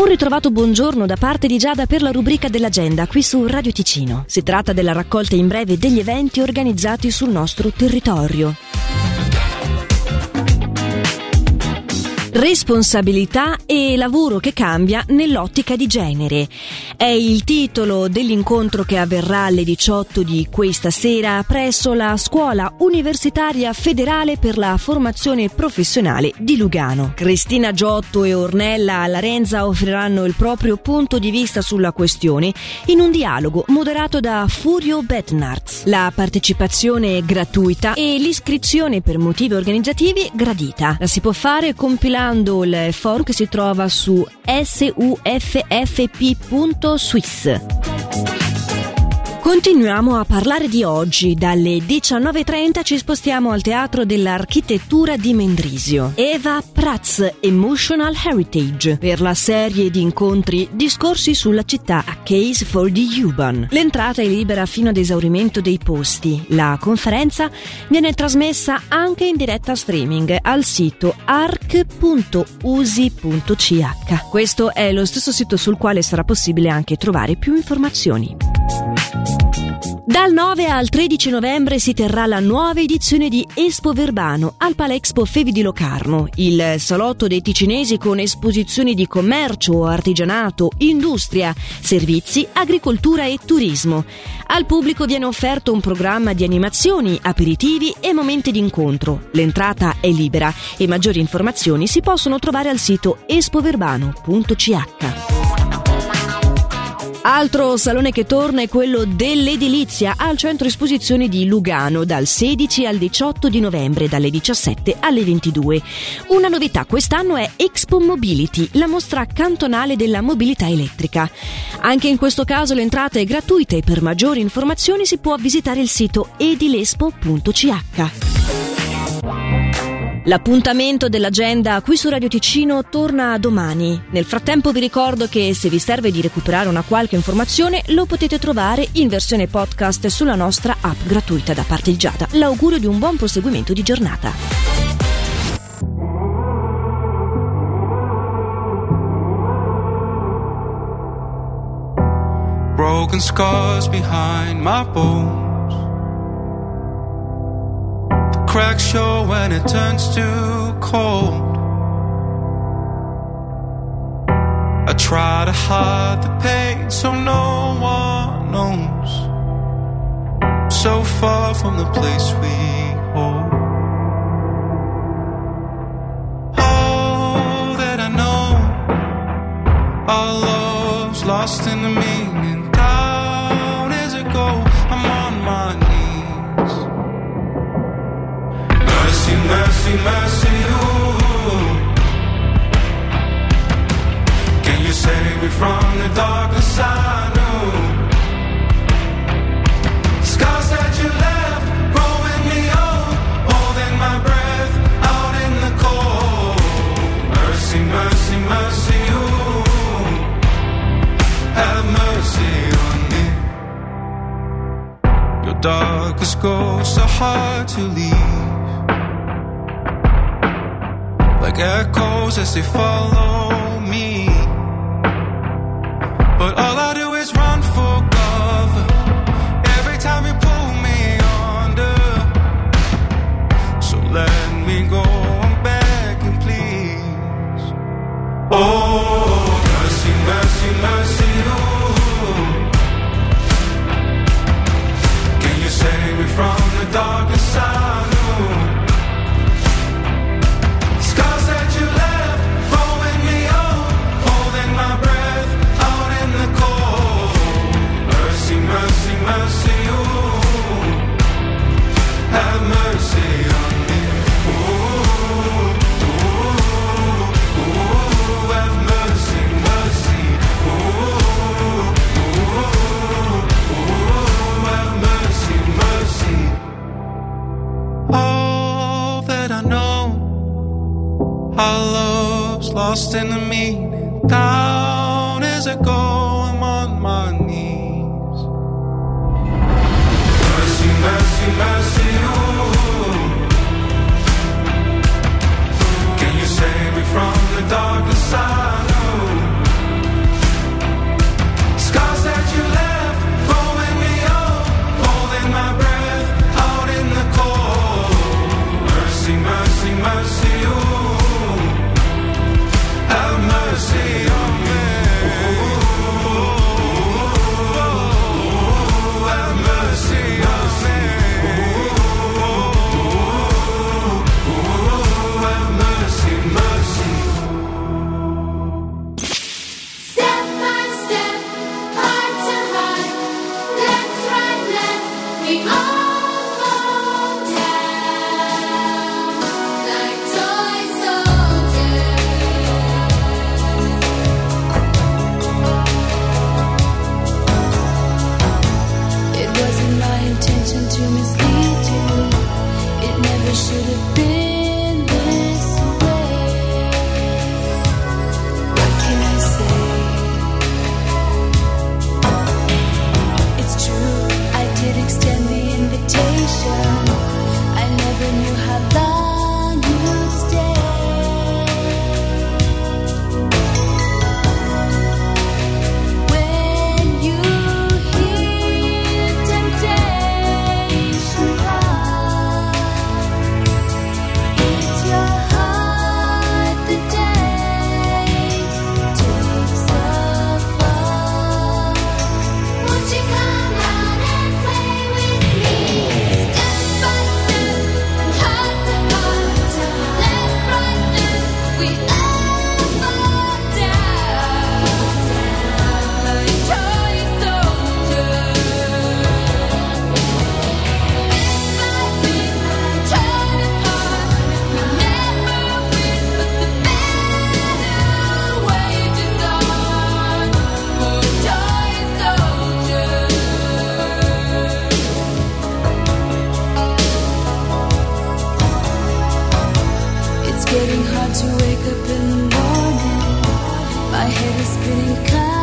Un ritrovato buongiorno da parte di Giada per la rubrica dell'agenda qui su Radio Ticino. Si tratta della raccolta in breve degli eventi organizzati sul nostro territorio. Responsabilità e lavoro che cambia nell'ottica di genere. È il titolo dell'incontro che avverrà alle 18 di questa sera presso la Scuola Universitaria Federale per la Formazione Professionale di Lugano. Cristina Giotto e Ornella Larenza offriranno il proprio punto di vista sulla questione in un dialogo moderato da Furio Betnarz. La partecipazione è gratuita e l'iscrizione per motivi organizzativi gradita. La si può fare compilando visitando il forum che si trova su suffp.swiss. Continuiamo a parlare di oggi. Dalle 19.30 ci spostiamo al Teatro dell'Architettura di Mendrisio. Eva Prats Emotional Heritage per la serie di incontri Discorsi sulla città A Case for the Human. L'entrata è libera fino ad esaurimento dei posti. La conferenza viene trasmessa anche in diretta streaming al sito arc.usi.ch. Questo è lo stesso sito sul quale sarà possibile anche trovare più informazioni. Dal 9 al 13 novembre si terrà la nuova edizione di Espo Verbano al Palexpo Fevi di Locarno, il salotto dei ticinesi con esposizioni di commercio, artigianato, industria, servizi, agricoltura e turismo. Al pubblico viene offerto un programma di animazioni, aperitivi e momenti di incontro. L'entrata è libera e maggiori informazioni si possono trovare al sito espoverbano.ch. Altro salone che torna è quello dell'edilizia al centro esposizioni di Lugano dal 16 al 18 di novembre dalle 17 alle 22. Una novità quest'anno è Expo Mobility, la mostra cantonale della mobilità elettrica. Anche in questo caso l'entrata è gratuita e per maggiori informazioni si può visitare il sito edilespo.ch. L'appuntamento dell'agenda qui su Radio Ticino torna domani. Nel frattempo vi ricordo che se vi serve di recuperare una qualche informazione lo potete trovare in versione podcast sulla nostra app gratuita da parte di Giada. L'augurio di un buon proseguimento di giornata. Broken scars behind my bones cracks show when it turns too cold. I try to hide the pain so no one knows. So far from the place we hold. All that I know, our love's lost in the meaning. Darkest ghosts are hard to leave echoes as they follow me. But all I do is run for cover every time you pull me under. So let me go, I'm begging, please. Oh, mercy, mercy, mercy, ooh. Can you save me from the darkest lost in the meaning. Down as I go, I'm on my knees. Mercy, mercy, mercy, up in the morning. My head is spinning constantly.